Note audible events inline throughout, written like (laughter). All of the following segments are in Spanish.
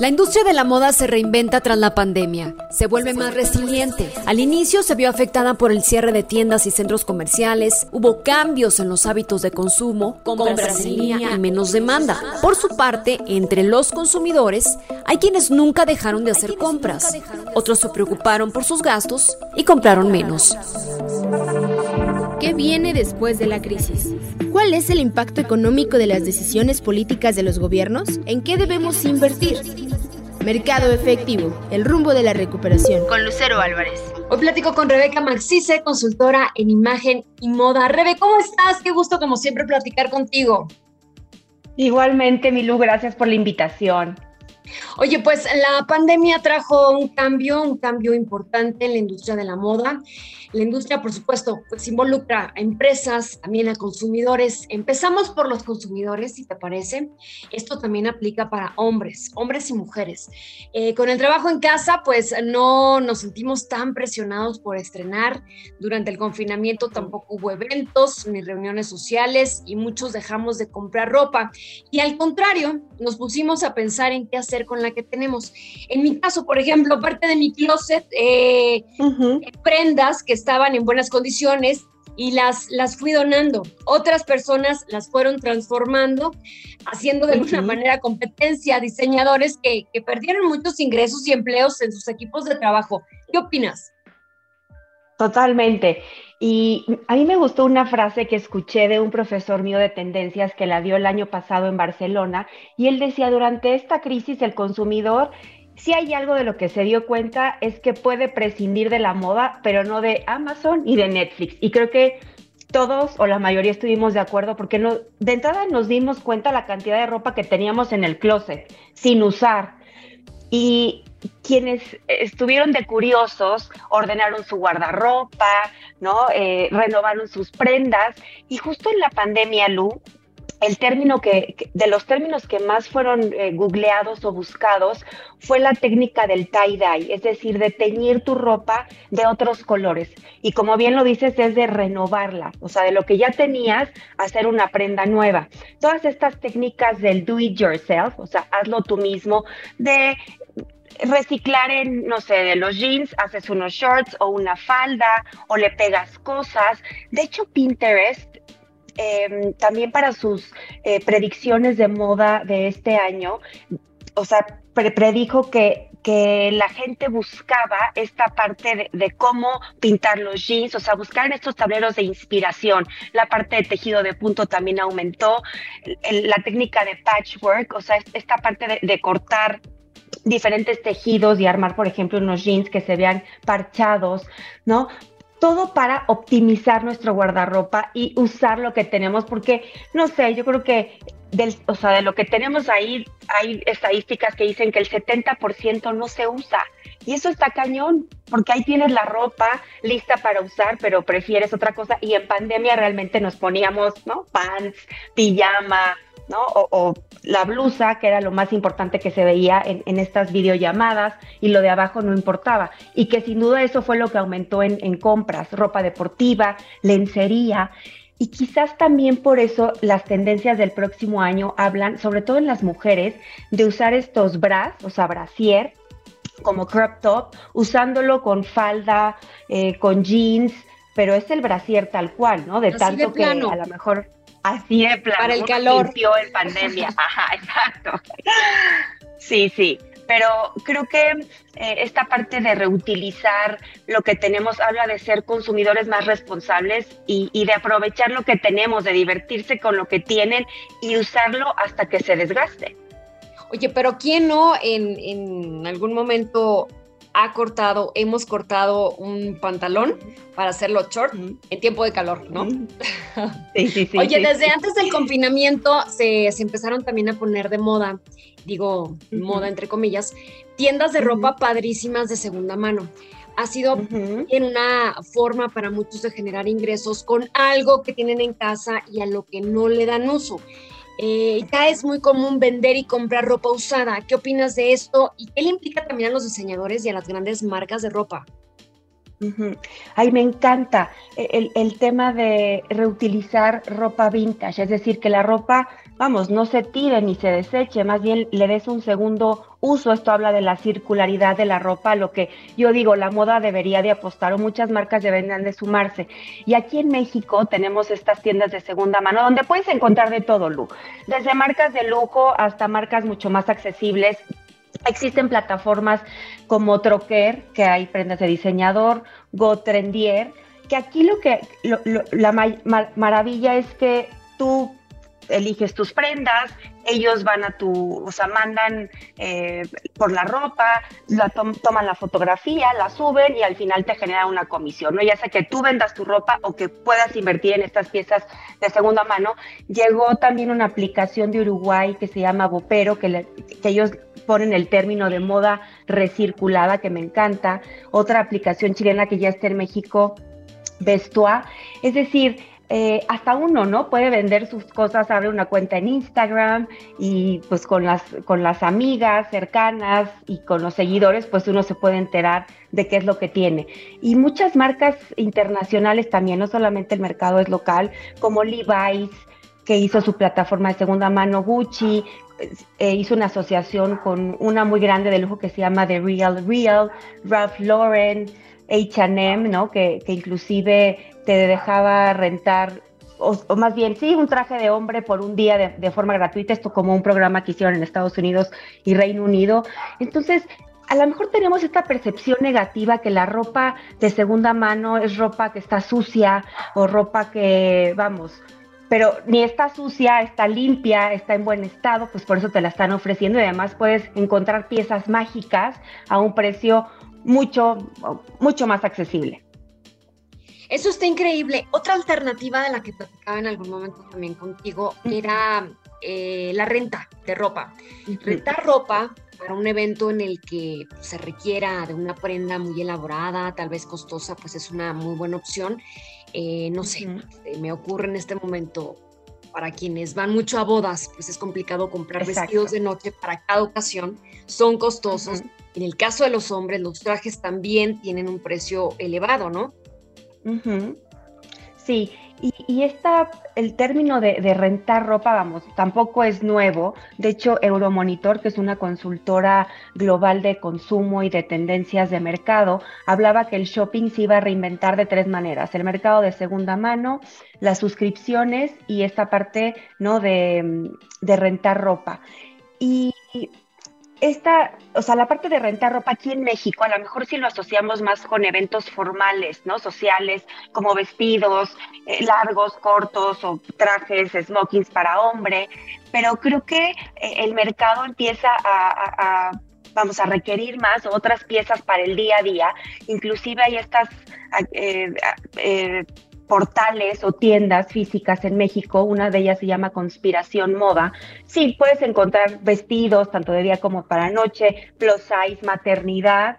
La industria de la moda se reinventa tras la pandemia, se vuelve más resiliente. Al inicio se vio afectada por el cierre de tiendas y centros comerciales, hubo cambios en los hábitos de consumo, compras en línea y menos demanda. Por su parte, entre los consumidores, hay quienes nunca dejaron de hacer compras, otros se preocuparon por sus gastos y compraron menos. ¿Qué viene después de la crisis? ¿Cuál es el impacto económico de las decisiones políticas de los gobiernos? ¿En qué debemos invertir? Mercado efectivo, el rumbo de la recuperación. Con Lucero Álvarez. Hoy platico con Rebeca Maxice, consultora en imagen y moda. Rebe, ¿cómo estás? Qué gusto como siempre platicar contigo. Igualmente, Milu, gracias por la invitación. Oye, pues la pandemia trajo un cambio, un cambio importante en la industria de la moda. La industria, por supuesto, pues involucra a empresas, también a consumidores. Empezamos por los consumidores, si te parece. Esto también aplica para hombres, hombres y mujeres. Eh, con el trabajo en casa, pues no nos sentimos tan presionados por estrenar. Durante el confinamiento tampoco hubo eventos ni reuniones sociales y muchos dejamos de comprar ropa. Y al contrario, nos pusimos a pensar en qué hacer con la que tenemos. En mi caso, por ejemplo, parte de mi closet, eh, prendas que estaban en buenas condiciones y las, las fui donando. Otras personas las fueron transformando, haciendo de alguna manera competencia, diseñadores que, que perdieron muchos ingresos y empleos en sus equipos de trabajo. ¿Qué opinas? Totalmente. Y a mí me gustó una frase que escuché de un profesor mío de tendencias que la dio el año pasado en Barcelona, y él decía, durante esta crisis el consumidor, si hay algo de lo que se dio cuenta es que puede prescindir de la moda, pero no de Amazon y de Netflix. Y creo que todos o la mayoría estuvimos de acuerdo porque no, de entrada nos dimos cuenta la cantidad de ropa que teníamos en el closet sin usar. Y quienes estuvieron de curiosos ordenaron su guardarropa, ¿no? Eh, renovaron sus prendas y justo en la pandemia, Lu, el término que, de los términos que más fueron eh, googleados o buscados fue la técnica del tie-dye, es decir, de teñir tu ropa de otros colores. Y como bien lo dices, es de renovarla, o sea, de lo que ya tenías, hacer una prenda nueva. Todas estas técnicas del do it yourself, o sea, hazlo tú mismo, de reciclar en, no sé, de los jeans, haces unos shorts o una falda o le pegas cosas. De hecho, Pinterest, em, también para sus eh, predicciones de moda de este año, o sea, predijo que, que la gente buscaba esta parte de, cómo pintar los jeans, o sea, buscar estos tableros de inspiración. La parte de tejido de punto también aumentó, la técnica de patchwork, o sea, esta parte de, de cortar diferentes tejidos y armar, por ejemplo, unos jeans que se vean parchados, ¿no? Todo para optimizar nuestro guardarropa y usar lo que tenemos, porque, no sé, yo creo que del, o sea, de lo que tenemos ahí, hay estadísticas que dicen que el 70% no se usa. Y eso está cañón, porque ahí tienes la ropa lista para usar, pero prefieres otra cosa. Y en pandemia realmente nos poníamos, ¿no? Pants, pijama, ¿no? O, la blusa, que era lo más importante que se veía en, estas videollamadas, y lo de abajo no importaba. Y que sin duda eso fue lo que aumentó en, en compras, ropa deportiva, lencería. Y quizás también por eso las tendencias del próximo año hablan, sobre todo en las mujeres, de usar estos bras, o sea, brasier, como crop top, usándolo con falda, eh, con jeans, pero es el brasier tal cual, ¿no? De tanto que a lo mejor Así es, plan, Para el calor. en pandemia. (laughs) Ajá, exacto. Sí, sí. Pero creo que eh, esta parte de reutilizar lo que tenemos habla de ser consumidores más responsables y, y, de aprovechar lo que tenemos, de divertirse con lo que tienen y usarlo hasta que se desgaste. Oye, pero ¿quién no en, en algún momento ha cortado, hemos cortado un pantalón para hacerlo short en tiempo de calor, ¿no? (laughs) Sí, sí, sí. Oye, desde antes del confinamiento se, empezaron también a poner de moda, digo, moda entre comillas, tiendas de ropa padrísimas de segunda mano. Ha sido en una forma para muchos de generar ingresos con algo que tienen en casa y a lo que no le dan uso. Eh, ya es muy común vender y comprar ropa usada. ¿Qué opinas de esto? ¿Y qué le implica también a los diseñadores y a las grandes marcas de ropa? Ay, me encanta el, el, tema de reutilizar ropa vintage, es decir, que la ropa vamos, no se tire ni se deseche, más bien le des un segundo uso. Esto habla de la circularidad de la ropa, lo que yo digo, la moda debería de apostar o muchas marcas deberían de sumarse. Y aquí en México tenemos estas tiendas de segunda mano donde puedes encontrar de todo, Lu, desde marcas de lujo hasta marcas mucho más accesibles. Existen plataformas como Troquer, que hay prendas de diseñador, GoTrendier, que aquí lo que la maravilla es que tú eliges tus prendas, ellos van a tu, o sea, mandan eh, por la ropa, la toman la fotografía, la suben y al final te generan una comisión, ¿no? Ya sea que tú vendas tu ropa o que puedas invertir en estas piezas de segunda mano. Llegó también una aplicación de Uruguay que se llama Bopero, que, que ellos ponen el término de moda recirculada, que me encanta. Otra aplicación chilena que ya está en México, Vestua. Es decir, eh, hasta uno, ¿no? Puede vender sus cosas, abre una cuenta en Instagram y pues con las, con las amigas cercanas y con los seguidores, pues uno se puede enterar de qué es lo que tiene. Y muchas marcas internacionales también, no solamente el mercado es local, como Levi's, que hizo su plataforma de segunda mano, Gucci, eh, hizo una asociación con una muy grande de lujo que se llama The Real Real, Ralph Lauren, H&M, ¿no? Que, que inclusive te dejaba rentar, o, más bien, sí, un traje de hombre por un día de, forma gratuita, esto como un programa que hicieron en Estados Unidos y Reino Unido. Entonces, a lo mejor tenemos esta percepción negativa que la ropa de segunda mano es ropa que está sucia o ropa que, vamos, pero ni está sucia, está limpia, está en buen estado, pues por eso te la están ofreciendo y además puedes encontrar piezas mágicas a un precio mucho, mucho más accesible. Eso está increíble. Otra alternativa de la que platicaba en algún momento también contigo era eh, la renta de ropa. Rentar ropa para un evento en el que se requiera de una prenda muy elaborada, tal vez costosa, pues es una muy buena opción. Eh, no sé, me ocurre en este momento para quienes van mucho a bodas, pues es complicado comprar vestidos de noche para cada ocasión, son costosos. En el caso de los hombres, los trajes también tienen un precio elevado, ¿no? Sí, y, esta, el término de, rentar ropa, vamos, tampoco es nuevo. De hecho, Euromonitor, que es una consultora global de consumo y de tendencias de mercado, hablaba que el shopping se iba a reinventar de tres maneras. El mercado de segunda mano, las suscripciones y esta parte, ¿no? De, de rentar ropa. Y esta, o sea, la parte de rentar ropa aquí en México, a lo mejor sí lo asociamos más con eventos formales, ¿no? Sociales, como vestidos eh, largos, cortos o trajes, smokings para hombre, pero creo que eh, el mercado empieza a, vamos a requerir más otras piezas para el día a día. Inclusive hay estas eh, portales o tiendas físicas en México, una de ellas se llama Conspiración Moda. Sí, puedes encontrar vestidos tanto de día como para noche, plus size, maternidad.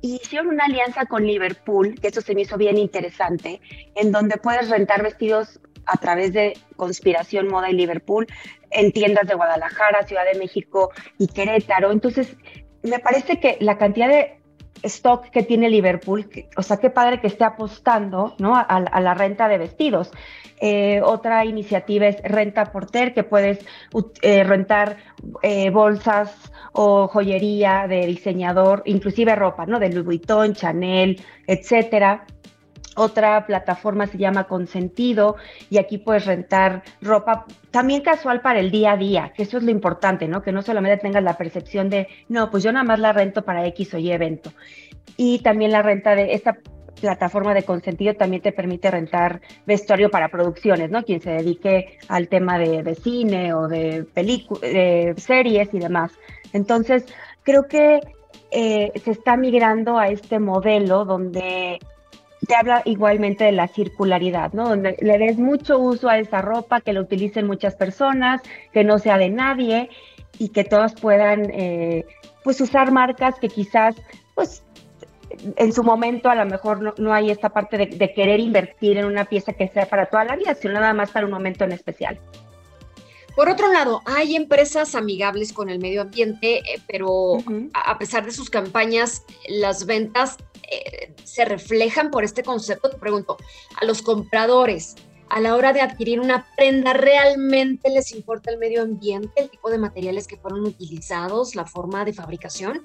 Hicieron una alianza con Liverpool, que eso se me hizo bien interesante, en donde puedes rentar vestidos a través de Conspiración Moda y Liverpool en tiendas de Guadalajara, Ciudad de México y Querétaro. Entonces, me parece que la cantidad de stock que tiene Liverpool, o sea, qué padre que esté apostando ¿no? a, la renta de vestidos. Eh, otra iniciativa es Renta Porter, que puedes eh, rentar eh, bolsas o joyería de diseñador, inclusive ropa, ¿no? De Louis Vuitton, Chanel, etcétera. Otra plataforma se llama Consentido y aquí puedes rentar ropa también casual para el día a día, que eso es lo importante, ¿no? Que no solamente tengas la percepción de, no, pues yo nada más la rento para X o Y evento. Y también la renta de esta plataforma de Consentido también te permite rentar vestuario para producciones, ¿no? Quien se dedique al tema de, cine o de películas, series y demás. Entonces, creo que eh, se está migrando a este modelo donde te habla igualmente de la circularidad, ¿no? Donde le des mucho uso a esa ropa, que la utilicen muchas personas, que no sea de nadie y que todas puedan, eh, pues, usar marcas que quizás, pues, en su momento a lo mejor no, hay esta parte de, querer invertir en una pieza que sea para toda la vida, sino nada más para un momento en especial. Por otro lado, hay empresas amigables con el medio ambiente, eh, pero a pesar de sus campañas, las ventas eh, se reflejan por este concepto. Te pregunto, a los compradores, a la hora de adquirir una prenda, ¿realmente les importa el medio ambiente, el tipo de materiales que fueron utilizados, la forma de fabricación?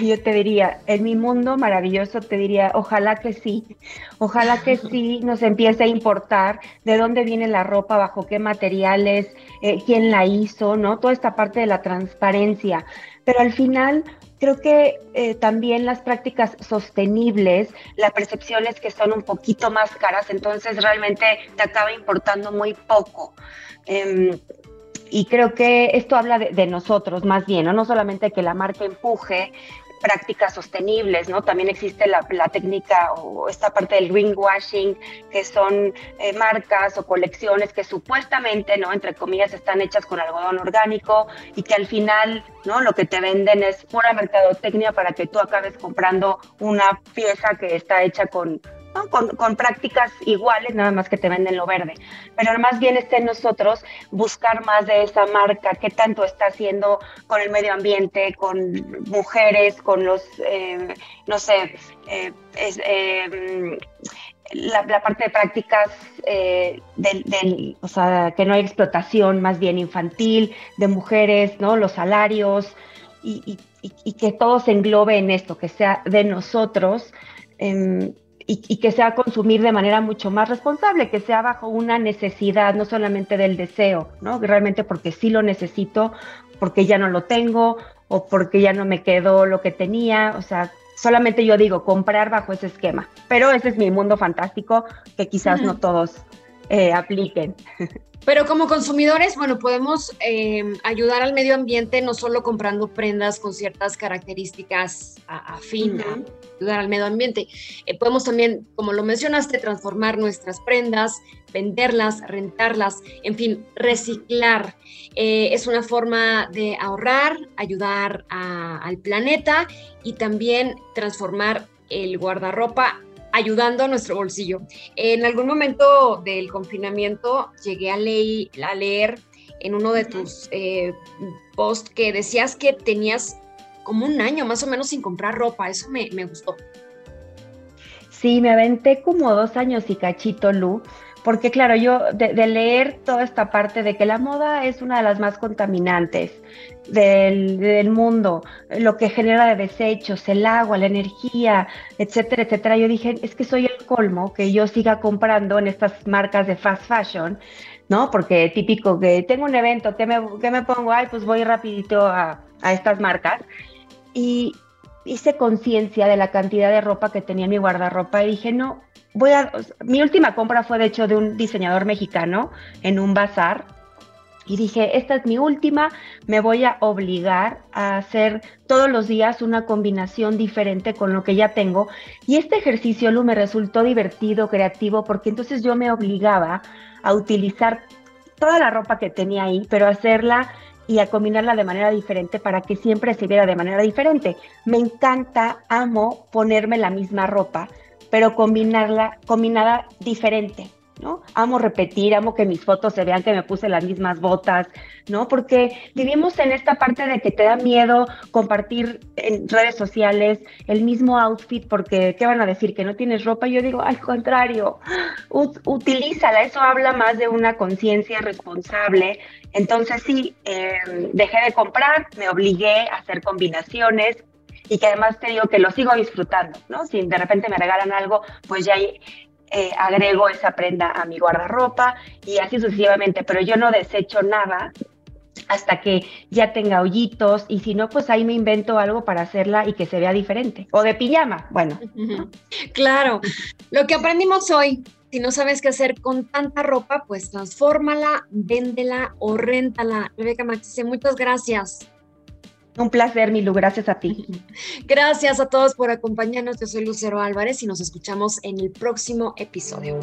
Yo te diría, en mi mundo maravilloso te diría, ojalá que sí, ojalá que (laughs) sí nos empiece a importar de dónde viene la ropa, bajo qué materiales, eh, quién la hizo, ¿no? Toda esta parte de la transparencia. Pero al final creo que eh, también las prácticas sostenibles, la percepción es que son un poquito más caras, entonces realmente te acaba importando muy poco. Em, y creo que esto habla de, nosotros más bien, ¿no? no solamente que la marca empuje prácticas sostenibles, ¿no? También existe la, técnica o esta parte del greenwashing, que son eh, marcas o colecciones que supuestamente, ¿no? Entre comillas, están hechas con algodón orgánico y que al final, ¿no? Lo que te venden es pura mercadotecnia para que tú acabes comprando una pieza que está hecha con con, prácticas iguales, nada más que te venden lo verde. Pero más bien está en nosotros buscar más de esa marca, qué tanto está haciendo con el medio ambiente, con mujeres, con los, eh, no sé, eh, eh, la, parte de prácticas del, o sea, que no hay explotación más bien infantil de mujeres, ¿no? Los salarios y, que todo se englobe en esto, que sea de nosotros. Em, y, que sea consumir de manera mucho más responsable, que sea bajo una necesidad, no solamente del deseo, ¿no? Realmente porque sí lo necesito, porque ya no lo tengo o porque ya no me quedó lo que tenía, o sea, solamente yo digo comprar bajo ese esquema, pero ese es mi mundo fantástico que quizás no todos eh, apliquen. (laughs) Pero como consumidores, bueno, podemos em, ayudar al medio ambiente no solo comprando prendas con ciertas características afines, ayudar al medio ambiente. Eh, podemos también, como lo mencionaste, transformar nuestras prendas, venderlas, rentarlas, en fin, reciclar. Eh, es una forma de ahorrar, ayudar al planeta y también transformar el guardarropa ayudando a nuestro bolsillo. En algún momento del confinamiento llegué a, leer en uno de tus eh, posts que decías que tenías como un año más o menos sin comprar ropa. Eso me, gustó. Sí, me aventé como dos años y cachito, Lu, porque claro, yo de, leer toda esta parte de que la moda es una de las más contaminantes del, mundo, lo que genera de desechos, el agua, la energía, etcétera, etcétera, yo dije, es que soy el colmo que yo siga comprando en estas marcas de fast fashion, ¿no? Porque típico que tengo un evento, ¿qué me, me pongo? Ay, pues voy rapidito a, a estas marcas. Y hice conciencia de la cantidad de ropa que tenía en mi guardarropa y dije, no, voy a, mi última compra fue de hecho de un diseñador mexicano en un bazar y dije, esta es mi última, me voy a obligar a hacer todos los días una combinación diferente con lo que ya tengo. Y este ejercicio, Lu, me resultó divertido, creativo, porque entonces yo me obligaba a utilizar toda la ropa que tenía ahí, pero hacerla y a combinarla de manera diferente para que siempre se viera de manera diferente. Me encanta, amo ponerme la misma ropa, pero combinarla, combinada diferente, Amo repetir, amo que mis fotos se vean que me puse las mismas botas, ¿no? Porque vivimos en esta parte de que te da miedo compartir en redes sociales el mismo outfit porque, ¿qué van a decir? Que no tienes ropa. Yo digo, al contrario, utilízala. Eso habla más de una conciencia responsable. Entonces sí, em, dejé de comprar, me obligué a hacer combinaciones, y que además te digo que lo sigo disfrutando, ¿no? Si de repente me regalan algo, pues ya eh, agrego esa prenda a mi guardarropa y así sucesivamente, pero yo no desecho nada hasta que ya tenga hoyitos y si no, pues ahí me invento algo para hacerla y que se vea diferente. O de pijama, bueno. Claro, lo que aprendimos hoy, si no sabes qué hacer con tanta ropa, pues transfórmala, véndela o réntala. Rebeca Maxice, muchas gracias. Un placer, Milu, gracias a ti. (laughs) Gracias a todos por acompañarnos. Yo soy Lucero Álvarez y nos escuchamos en el próximo episodio.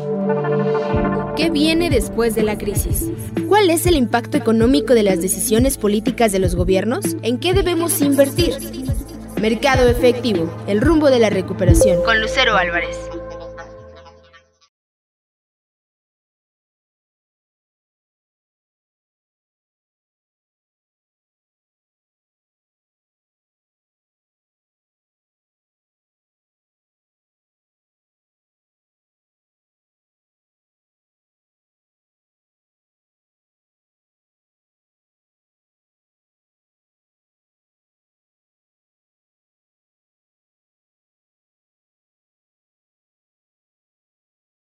¿Qué viene después de la crisis? ¿Cuál es el impacto económico de las decisiones políticas de los gobiernos? ¿En qué debemos invertir? Mercado efectivo, el rumbo de la recuperación. Con Lucero Álvarez.